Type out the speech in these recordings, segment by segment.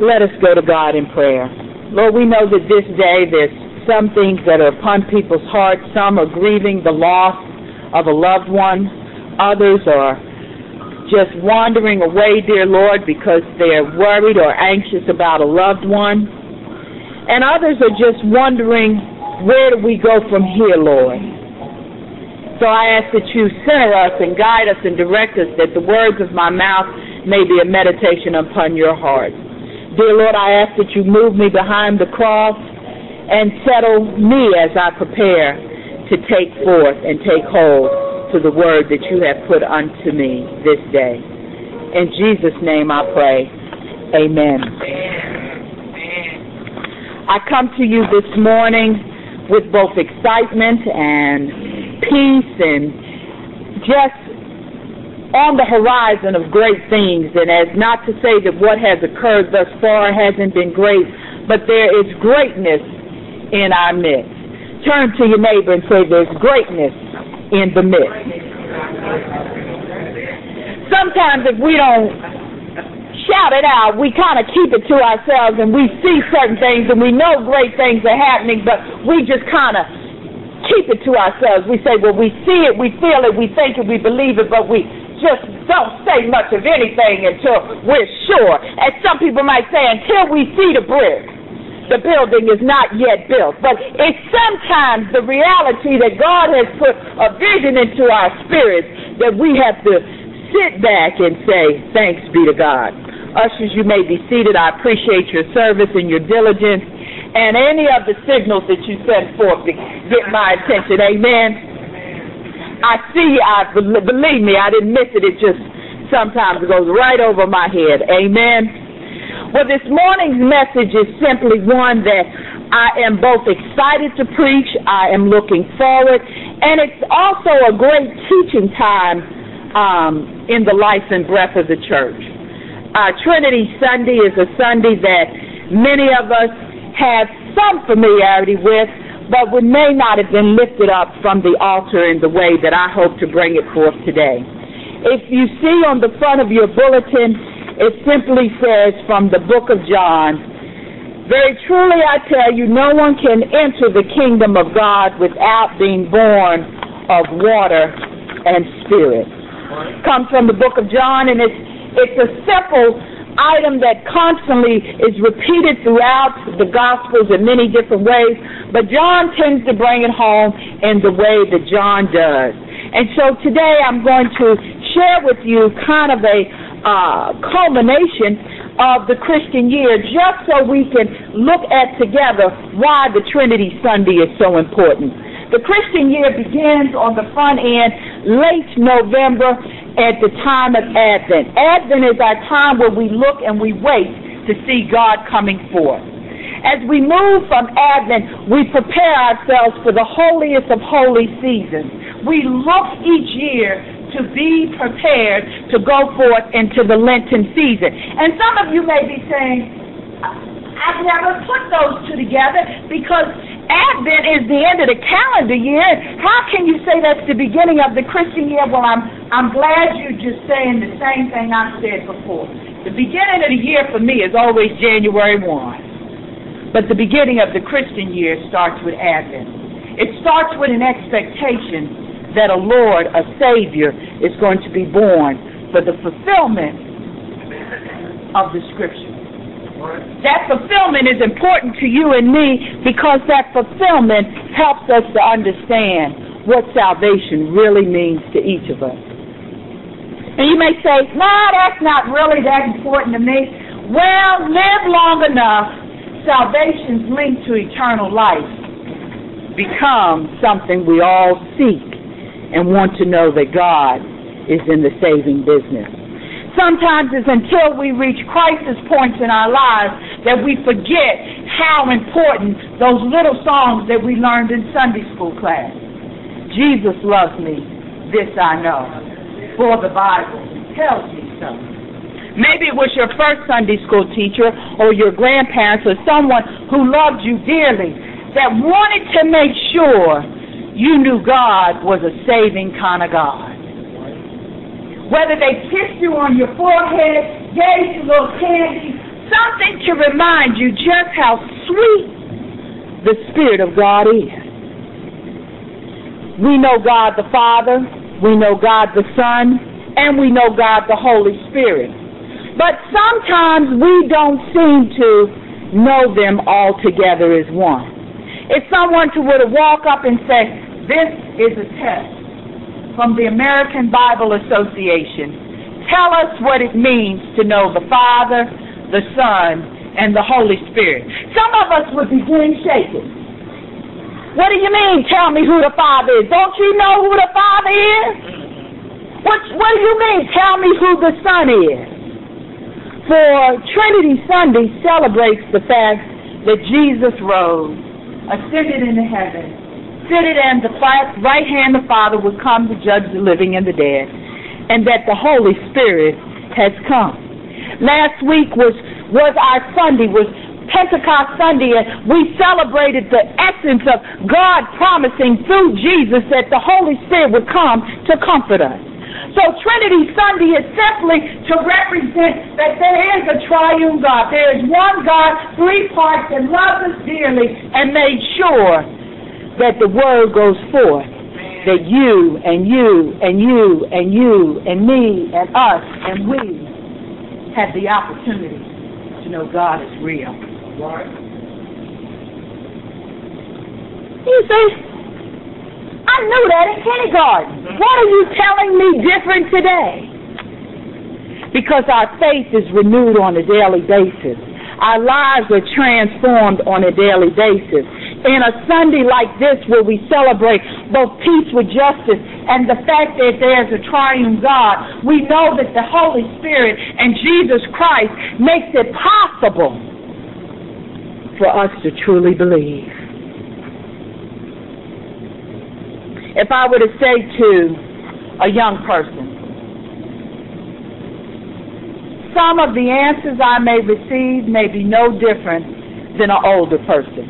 Let us go to God in prayer. Lord, we know that this day there's some things that are upon people's hearts. Some are grieving the loss of a loved one. Others are just wandering away, dear Lord, because they're worried or anxious about a loved one. And others are just wondering, where do we go from here, Lord? So I ask that you center us and guide us and direct us, that the words of my mouth may be a meditation upon your heart. Dear Lord, I ask that you move me behind the cross and settle me as I prepare to take forth and take hold to the word that you have put unto me this day. In Jesus' name I pray. Amen. I come to you this morning with both excitement and peace and just on the horizon of great things. And as not to say that what has occurred thus far hasn't been great, but there is greatness in our midst. Turn to your neighbor and say, There's greatness in the midst. Sometimes if we don't shout it out, we kind of keep it to ourselves and we see certain things and we know great things are happening, but we just kind of keep it to ourselves. We say, well, we see it, we feel it, we think it, we believe it, but we just don't say much of anything until we're sure. As some people might say, until we see the brick, the building is not yet built. But it's sometimes the reality that God has put a vision into our spirits that we have to sit back and say, thanks be to God. Ushers, you may be seated. I appreciate your service and your diligence and any of the signals that you send forth to get my attention. Amen. I see, I believe me, I didn't miss it. It just sometimes goes right over my head. Amen. Well, this morning's message is simply one that I am both excited to preach, I am looking forward, and it's also a great teaching time um, in the life and breath of the church. Uh, Trinity Sunday is a Sunday that many of us have some familiarity with, but we may not have been lifted up from the altar in the way that I hope to bring it forth today. If you see on the front of your bulletin, it simply says from the book of John, very truly I tell you, no one can enter the kingdom of God without being born of water and spirit. Comes from the book of John, and it's it's a simple item that constantly is repeated throughout the Gospels in many different ways, but John tends to bring it home in the way that John does. And so today I'm going to share with you kind of a uh, culmination of the Christian year just so we can look at together why the Trinity Sunday is so important. The Christian year begins on the front end late November at the time of Advent. Advent is our time where we look and we wait to see God coming forth. As we move from Advent, we prepare ourselves for the holiest of holy seasons. We look each year to be prepared to go forth into the Lenten season. And some of you may be saying, I've never put those two together because Advent is the end of the calendar year. How can you say that's the beginning of the Christian year? Well, I'm I'm glad you're just saying the same thing I said before. The beginning of the year for me is always January 1. But the beginning of the Christian year starts with Advent. It starts with an expectation that a Lord, a Savior, is going to be born for the fulfillment of the Scripture. That fulfillment is important to you and me because that fulfillment helps us to understand what salvation really means to each of us. And you may say, no, that's not really that important to me. Well, live long enough, salvation's linked to eternal life becomes something we all seek and want to know that God is in the saving business sometimes it's until we reach crisis points in our lives that we forget how important those little songs that we learned in Sunday school class. Jesus loves me, this I know, for the Bible tells me so. Maybe it was your first Sunday school teacher or your grandparents or someone who loved you dearly that wanted to make sure you knew God was a saving kind of God whether they kissed you on your forehead, gave you little candy, something to remind you just how sweet the Spirit of God is. We know God the Father, we know God the Son, and we know God the Holy Spirit. But sometimes we don't seem to know them all together as one. If someone were to walk up and say, this is a test from the American Bible Association. Tell us what it means to know the Father, the Son, and the Holy Spirit. Some of us would be begin shaking. What do you mean, tell me who the Father is? Don't you know who the Father is? What, what do you mean, tell me who the Son is? For Trinity Sunday celebrates the fact that Jesus rose ascended into heaven, seated and the right hand of the Father would come to judge the living and the dead, and that the Holy Spirit has come. Last week was was our Sunday, was Pentecost Sunday, and we celebrated the essence of God promising through Jesus that the Holy Spirit would come to comfort us. So Trinity Sunday is simply to represent that there is a triune God. There is one God, three parts, and loves us dearly and made sure that the word goes forth. That you and you and you and you and me and us and we have the opportunity to know God is real. You see? I knew that in kindergarten. What are you telling me different today? Because our faith is renewed on a daily basis. Our lives are transformed on a daily basis. In a Sunday like this where we celebrate both peace with justice and the fact that there's a triune God, we know that the Holy Spirit and Jesus Christ makes it possible for us to truly believe. if I were to say to a young person, some of the answers I may receive may be no different than an older person.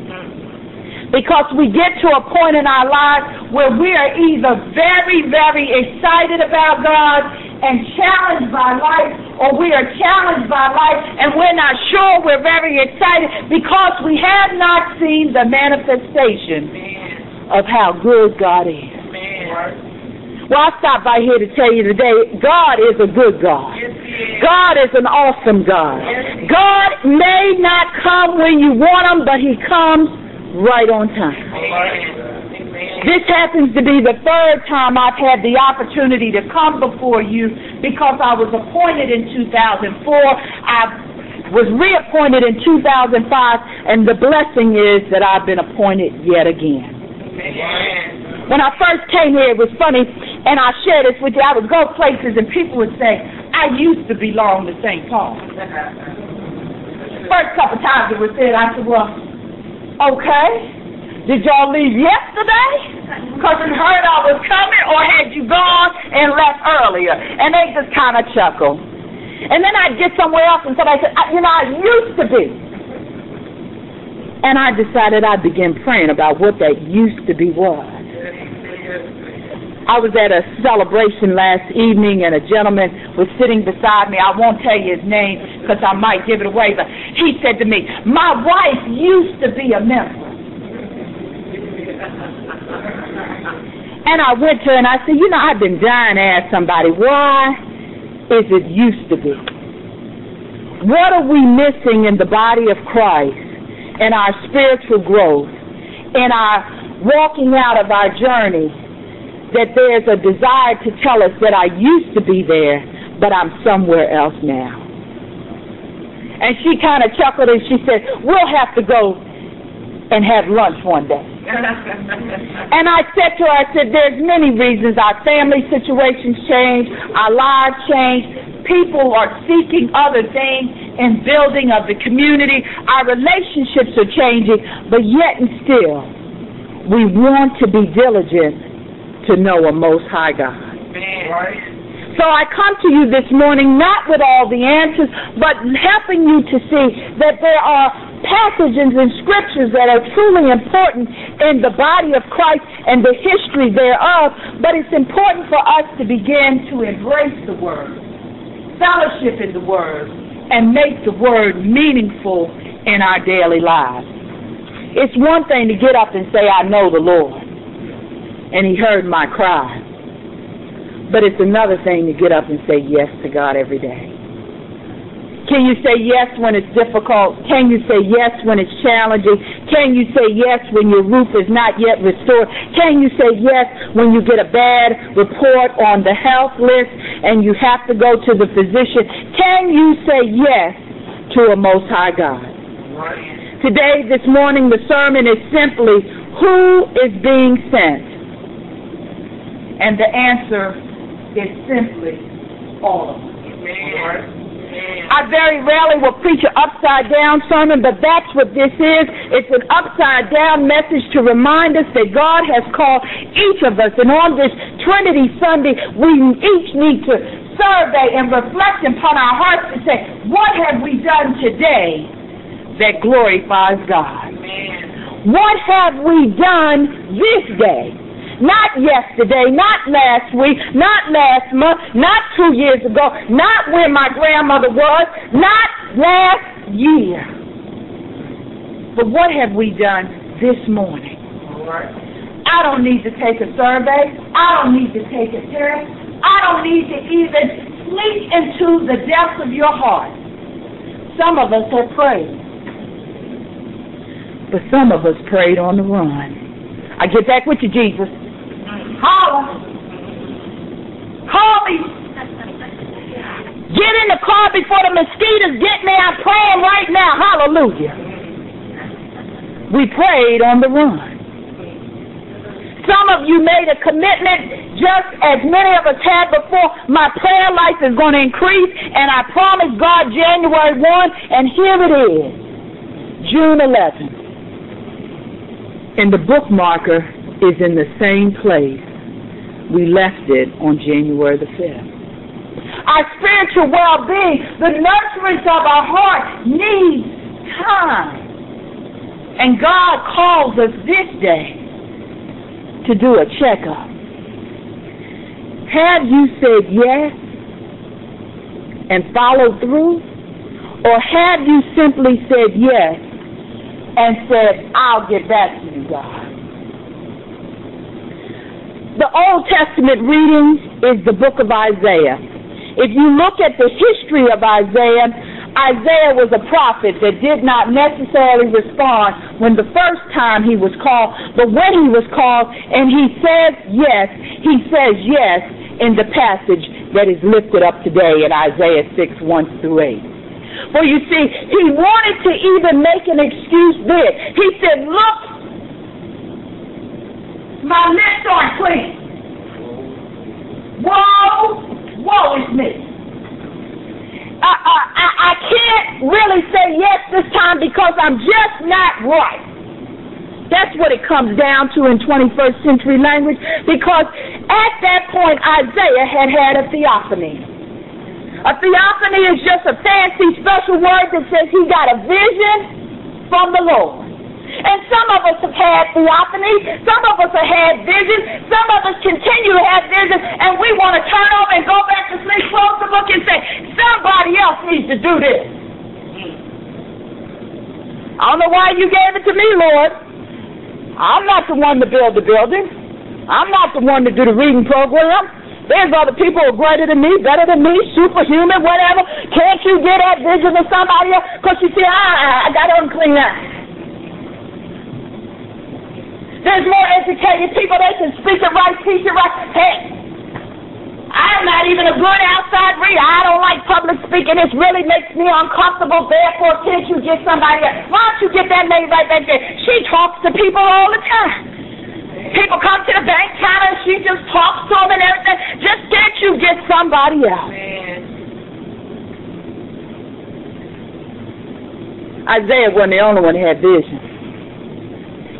Because we get to a point in our lives where we are either very, very excited about God and challenged by life, or we are challenged by life and we're not sure we're very excited because we have not seen the manifestation of how good God is. Well, I stopped by here to tell you today, God is a good God. God is an awesome God. God may not come when you want him, but he comes right on time. This happens to be the third time I've had the opportunity to come before you because I was appointed in 2004. I was reappointed in 2005, and the blessing is that I've been appointed yet again. When I first came here, it was funny, and I shared this with you. I would go places, and people would say, I used to belong to St. Paul. First couple times it was said, I said, well, okay. Did y'all leave yesterday? Because you heard I was coming, or had you gone and left earlier? And they just kind of chuckle. And then I'd get somewhere else, and somebody said, you know, I used to be. And I decided I'd begin praying about what that used to be was. I was at a celebration last evening and a gentleman was sitting beside me. I won't tell you his name because I might give it away, but he said to me, My wife used to be a member. And I went to her and I said, You know, I've been dying to ask somebody, why is it used to be? What are we missing in the body of Christ, in our spiritual growth, in our walking out of our journey that there's a desire to tell us that I used to be there, but I'm somewhere else now. And she kind of chuckled and she said, We'll have to go and have lunch one day. and I said to her, I said, There's many reasons. Our family situations change, our lives change, people are seeking other things in building of the community, our relationships are changing, but yet and still, we want to be diligent to know a most high God. So I come to you this morning not with all the answers, but helping you to see that there are passages in scriptures that are truly important in the body of Christ and the history thereof, but it's important for us to begin to embrace the Word, fellowship in the Word, and make the word meaningful in our daily lives. It's one thing to get up and say, I know the Lord, and He heard my cry. But it's another thing to get up and say yes to God every day. Can you say yes when it's difficult? Can you say yes when it's challenging? Can you say yes when your roof is not yet restored? Can you say yes when you get a bad report on the health list and you have to go to the physician? Can you say yes to a Most High God? Today, this morning, the sermon is simply, Who is being sent? And the answer is simply all of us. I very rarely will preach an upside down sermon, but that's what this is. It's an upside down message to remind us that God has called each of us. And on this Trinity Sunday, we each need to survey and reflect upon our hearts and say, what have we done today that glorifies God? What have we done this day? Not yesterday, not last week, not last month, not two years ago, not when my grandmother was, not last year. But what have we done this morning? I don't need to take a survey. I don't need to take a test. I don't need to even sleep into the depths of your heart. Some of us have prayed. But some of us prayed on the run. I get back with you, Jesus. Holler. Call me. Get in the car before the mosquitoes get me. I'm praying right now. Hallelujah. We prayed on the run. Some of you made a commitment, just as many of us had before. My prayer life is going to increase, and I promise God January 1, and here it is, June 11th. And the bookmarker is in the same place we left it on January the 5th. Our spiritual well being, the nurturance of our heart needs time. And God calls us this day to do a checkup. Have you said yes and followed through? Or have you simply said yes and said, I'll get back to you, God? The Old Testament reading is the book of Isaiah. If you look at the history of Isaiah, Isaiah was a prophet that did not necessarily respond when the first time he was called, but when he was called and he says yes, he says yes in the passage that is lifted up today in Isaiah 6, 1 through 8. For you see, he wanted to even make an excuse there. He said, look, my lips aren't clean. Woe, woe is me. I, I, I can't really say yes this time because I'm just not right. That's what it comes down to in 21st century language because at that point Isaiah had had a theophany. A theophany is just a fancy special word that says he got a vision from the Lord. And some of us have had theophany. Some of us have had visions. Some of us continue to have visions, and we want to turn over and go back to sleep, close the book, and say, somebody else needs to do this. I don't know why you gave it to me, Lord. I'm not the one to build the building. I'm not the one to do the reading program. There's other people who are greater than me, better than me, superhuman, whatever. Can't you get that vision of somebody else? Because you see, I, I got unclean eyes. There's more educated people. They can speak it right, teach it right. Hey, I'm not even a good outside reader. I don't like public speaking. It really makes me uncomfortable. Therefore, can't you get somebody else? Why don't you get that lady right back there? She talks to people all the time. People come to the bank counter. She just talks to them and everything. Just can't you get somebody else? Isaiah wasn't the only one that had vision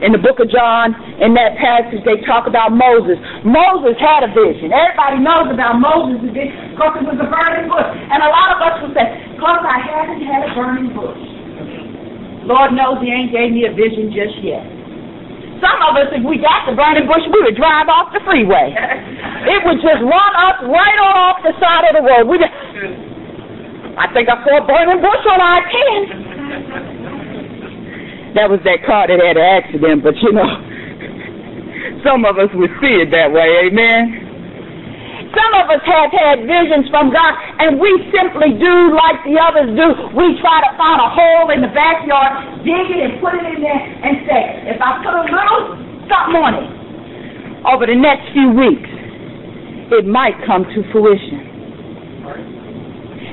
in the book of John, in that passage, they talk about Moses. Moses had a vision. Everybody knows about Moses' vision because it was a burning bush. And a lot of us will say, because I haven't had a burning bush. Lord knows he ain't gave me a vision just yet. Some of us, if we got the burning bush, we would drive off the freeway. It would just run up right on off the side of the road. We just, I think I saw a burning bush on I-10. That was that car that had an accident, but you know, some of us would see it that way, amen? Some of us have had visions from God, and we simply do like the others do. We try to find a hole in the backyard, dig it, and put it in there, and say, if I put a little something on it, over the next few weeks, it might come to fruition.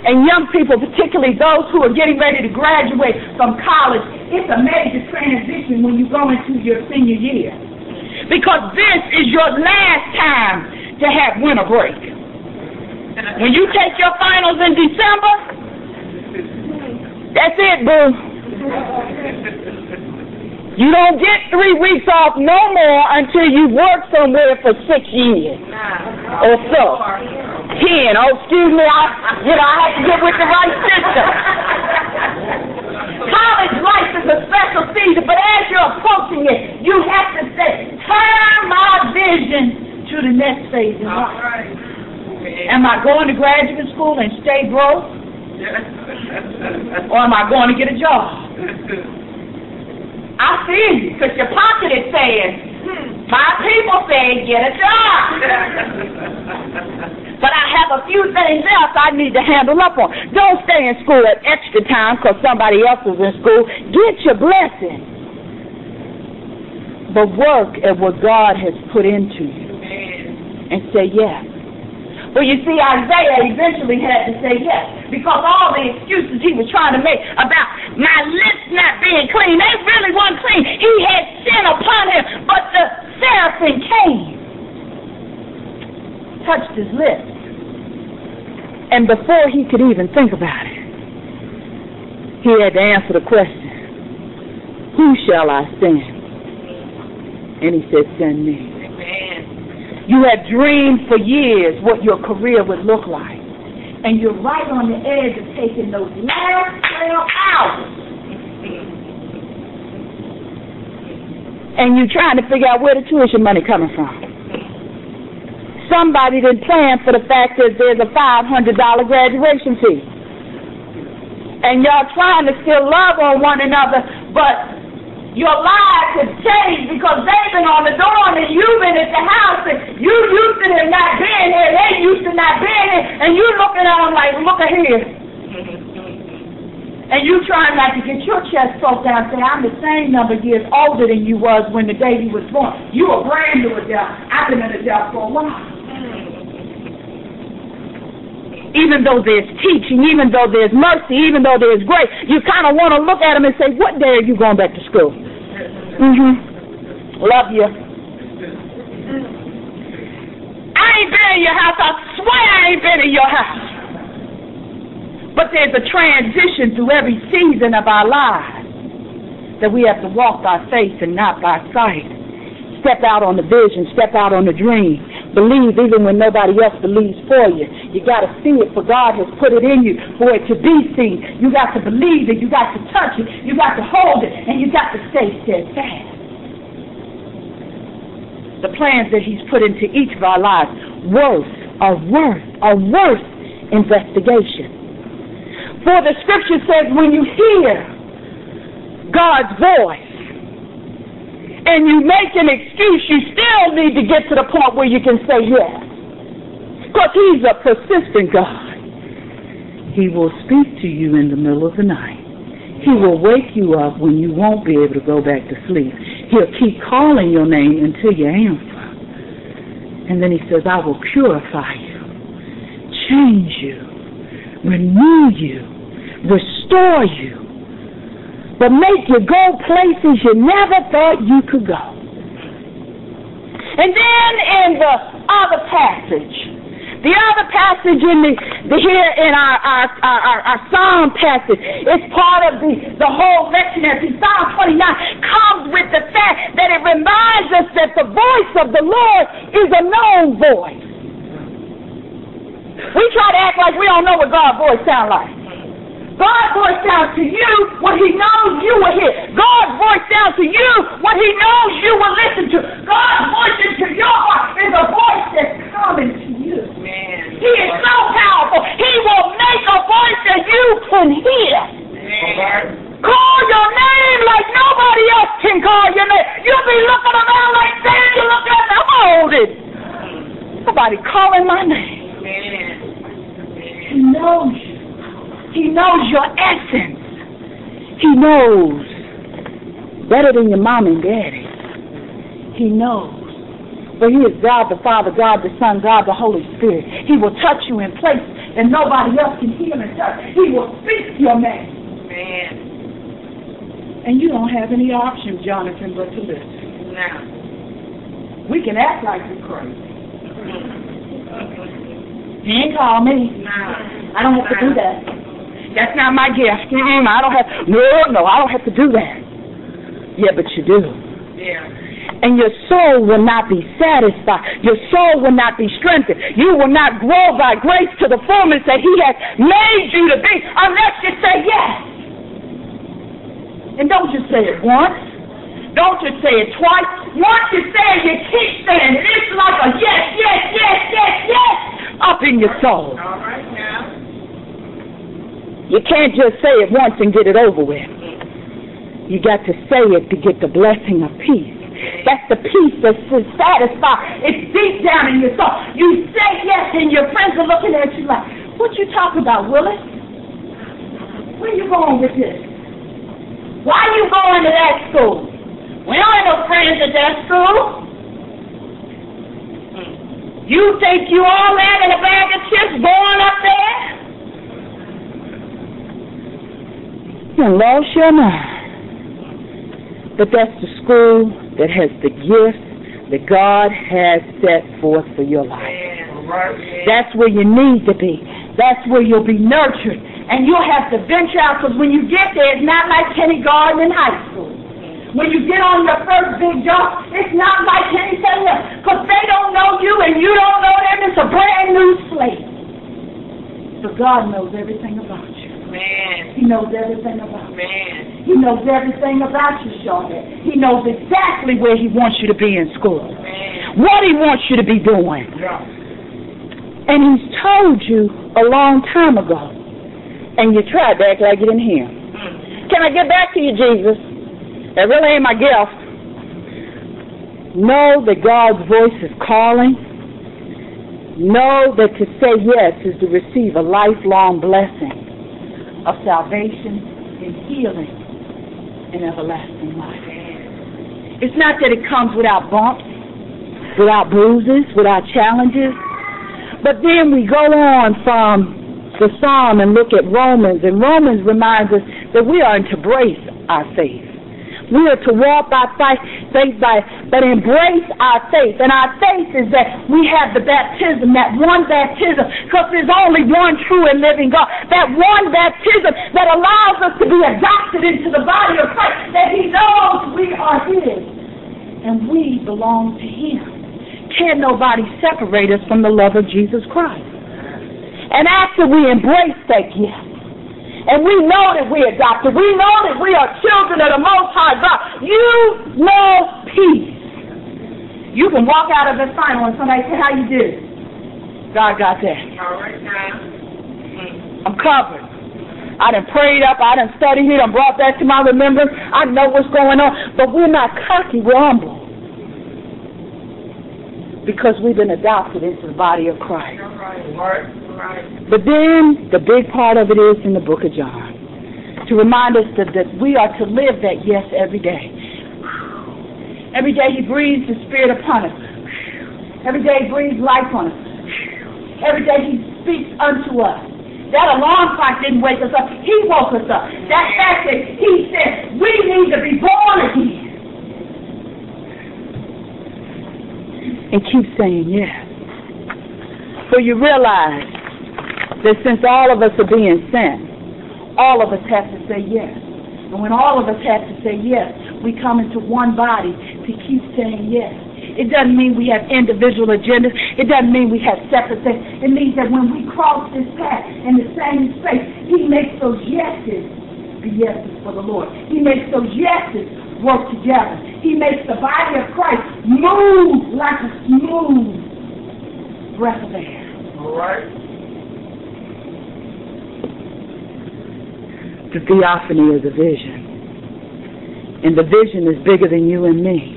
And young people, particularly those who are getting ready to graduate from college, it's a major transition when you go into your senior year. Because this is your last time to have winter break. When you take your finals in December, that's it, boo. You don't get three weeks off no more until you work somewhere for six years or so. Ten. Oh, excuse me, I, you know, I have to get with the right system. College life is a special season, but as you're approaching it, you have to say, turn my vision to the next phase in life. Am I going to graduate school and stay broke? or am I going to get a job? I feel you, because your pocket is saying, my people say get a job. but I have a few things else I need to handle up on. Don't stay in school at extra time because somebody else is in school. Get your blessing. But work at what God has put into you and say yes. Well, you see, Isaiah eventually had to say yes because all the excuses he was trying to make about my lips not being clean, they really weren't clean. He had sin upon him, but the seraphim came, touched his lips, and before he could even think about it, he had to answer the question, Who shall I send? And he said, Send me. You have dreamed for years what your career would look like. And you're right on the edge of taking those last 12 hours. And you're trying to figure out where the tuition money coming from. Somebody didn't plan for the fact that there's a $500 graduation fee. And y'all trying to still love on one another, but your lives have changed because they've been on the door and you've been at the house and you used to them not being here, they used to not being here, and you looking at them like, look at here. And you trying not to get your chest poked out and say, I'm the same number of years older than you was when the you was born. You a brand new adult. I've been an adult for a while. Even though there's teaching, even though there's mercy, even though there's grace, you kind of want to look at them and say, what day are you going back to school? Mm-hmm. Love you. I ain't been in your house. I swear I ain't been in your house. But there's a transition through every season of our lives that we have to walk by faith and not by sight. Step out on the vision, step out on the dream. Believe even when nobody else believes for you. You got to see it, for God has put it in you for it to be seen. You got to believe it. You got to touch it. You got to hold it, and you got to stay steadfast. The plans that He's put into each of our lives worth, are worth, are worth investigation. For the Scripture says, when you hear God's voice and you make an excuse, you still need to get to the point where you can say yes. Because He's a persistent God. He will speak to you in the middle of the night. He will wake you up when you won't be able to go back to sleep. He'll keep calling your name until you answer. And then he says, I will purify you, change you, renew you, restore you, but make you go places you never thought you could go. And then in the other passage, the other passage in the, the here in our our, our, our, our Psalm passage, it's part of the, the whole lectionary. Psalm 29 comes with the fact that it reminds us that the voice of the Lord is a known voice. We try to act like we don't know what God's voice sounds like. God's voice sounds to you what he knows you will hear. God's voice sounds to you what he knows you will listen to. God's voice into your heart is a voice that's coming to you. Man. He is so powerful. He will make a voice that you can hear. Call your name like nobody else can call your name. You'll be looking around like Daniel looking at the hold it. Somebody calling my name. He knows you. He knows your essence. He knows better than your mom and daddy. He knows. For he is God the Father, God the Son, God the Holy Spirit. He will touch you in places that nobody else can heal and touch. He will speak your name. Man. And you don't have any option, Jonathan, but to listen. Now. We can act like we're crazy. Mm-hmm. He ain't called me. I don't have to do that. That's not my gift. Mm-mm, I don't have. No, no, I don't have to do that. Yeah, but you do. Yeah. And your soul will not be satisfied. Your soul will not be strengthened. You will not grow by grace to the fullness that He has made you to be unless you say yes. And don't just say it once. Don't just say it twice. Once you say it, you keep saying it. It's like a yes, yes, yes, yes, yes up in your soul. All right now. You can't just say it once and get it over with. You got to say it to get the blessing of peace. That's the peace that's satisfied. It's deep down in your soul. You say yes, and your friends are looking at you like, "What you talking about, Willis? Where you going with this? Why you going to that school? We don't no friends at that school." You think you all that in a bag of chips going up there? You lost your mind. But that's the school that has the gifts that God has set forth for your life. That's where you need to be. That's where you'll be nurtured. And you'll have to venture out because when you get there, it's not like kindergarten and high school. When you get on your first big job, it's not like anything else because they don't know you and you don't know them. It's a brand new slate. But God knows everything about you. Man. He knows everything about you. Man. He knows everything about you, Charlotte. He knows exactly where he wants you to be in school, Man. what he wants you to be doing. Yeah. And he's told you a long time ago. And you tried to act like you didn't hear him. Mm. Can I get back to you, Jesus? That really ain't my gift. Know that God's voice is calling. Know that to say yes is to receive a lifelong blessing of salvation and healing and everlasting life. It's not that it comes without bumps, without bruises, without challenges. But then we go on from the psalm and look at Romans, and Romans reminds us that we are to embrace our faith. We are to walk by faith, faith by, but embrace our faith. And our faith is that we have the baptism, that one baptism, because there's only one true and living God. That one baptism that allows us to be adopted into the body of Christ, that He knows we are His. And we belong to Him. Can nobody separate us from the love of Jesus Christ? And after we embrace that gift, and we know that we're adopted. We know that we are children of the Most High God. You know peace. You can walk out of this final and somebody say, how you did? God got that. All right now. I'm covered. I done prayed up. I done studied it. I brought that to my remembrance. I know what's going on. But we're not cocky. We're humble. Because we've been adopted into the body of Christ. But then the big part of it is in the book of John to remind us that, that we are to live that yes every day. Every day he breathes the Spirit upon us. Every day he breathes life on us. Every day he speaks unto us. That alarm clock didn't wake us up. He woke us up. That fact that he said we need to be born again. And keep saying yes. For you realize that since all of us are being sent, all of us have to say yes. And when all of us have to say yes, we come into one body to keep saying yes. It doesn't mean we have individual agendas. It doesn't mean we have separate things. It means that when we cross this path in the same space, He makes those yeses be yeses for the Lord. He makes those yeses work together. He makes the body of Christ move like a smooth breath of air. All right. The theophany is a vision. And the vision is bigger than you and me.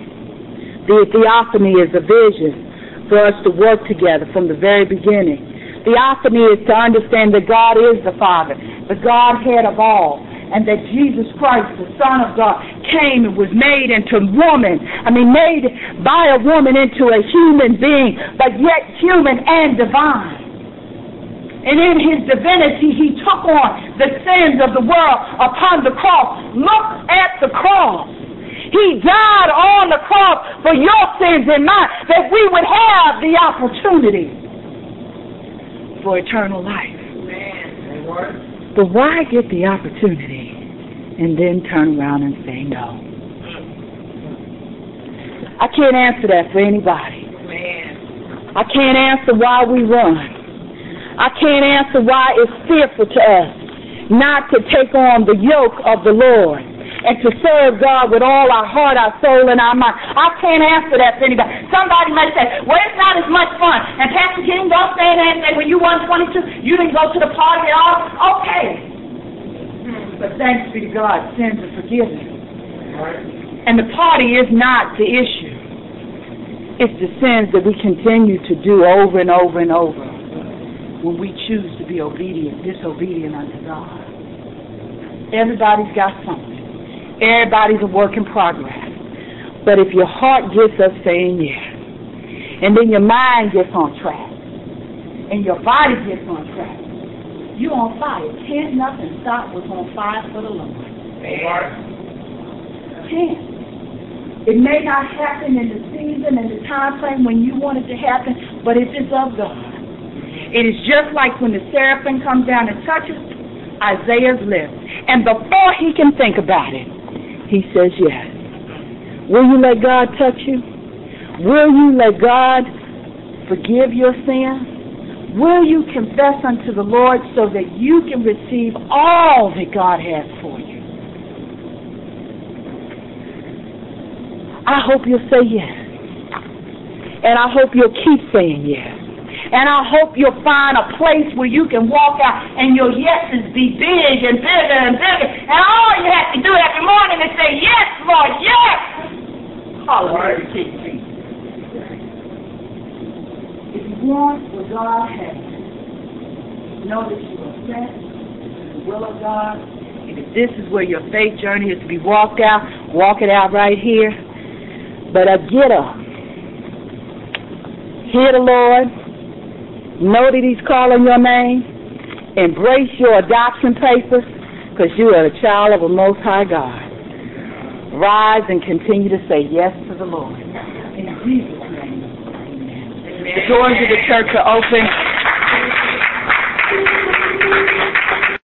The theophany is a vision for us to work together from the very beginning. Theophany is to understand that God is the Father, the Godhead of all, and that Jesus Christ, the Son of God, came and was made into woman. I mean, made by a woman into a human being, but yet human and divine. And in his divinity, he took on the sins of the world upon the cross. Look at the cross. He died on the cross for your sins and mine, that we would have the opportunity for eternal life. But why get the opportunity and then turn around and say no? I can't answer that for anybody. I can't answer why we run. I can't answer why it's fearful to us not to take on the yoke of the Lord and to serve God with all our heart, our soul, and our mind. I can't answer that for anybody. Somebody might say, well, it's not as much fun. And Pastor King, don't say that and say, when you won 22, you didn't go to the party at all. Okay. Hmm, but thanks be to God, sins are forgiven. And the party is not the issue. It's the sins that we continue to do over and over and over when we choose to be obedient, disobedient unto God. Everybody's got something. Everybody's a work in progress. But if your heart gets us saying yes, and then your mind gets on track, and your body gets on track, you're on fire. Can't nothing stop what's on fire for the Lord. Can't. It may not happen in the season and the time frame when you want it to happen, but it is of God. It is just like when the seraphim comes down and touches Isaiah's lips. And before he can think about it, he says yes. Will you let God touch you? Will you let God forgive your sin? Will you confess unto the Lord so that you can receive all that God has for you? I hope you'll say yes. And I hope you'll keep saying yes. And I hope you'll find a place where you can walk out and your yeses be big and bigger and bigger. And all you have to do every morning is say, Yes, Lord, yes. Hallelujah. If you want what God has, know that you are sent the will of God. And if this is where your faith journey is to be walked out, walk it out right here. But uh, get up. Hear the Lord. Know that He's calling your name. Embrace your adoption papers because you are a child of a Most High God. Rise and continue to say yes to the Lord. In Jesus' name. Amen. The doors of the church are open.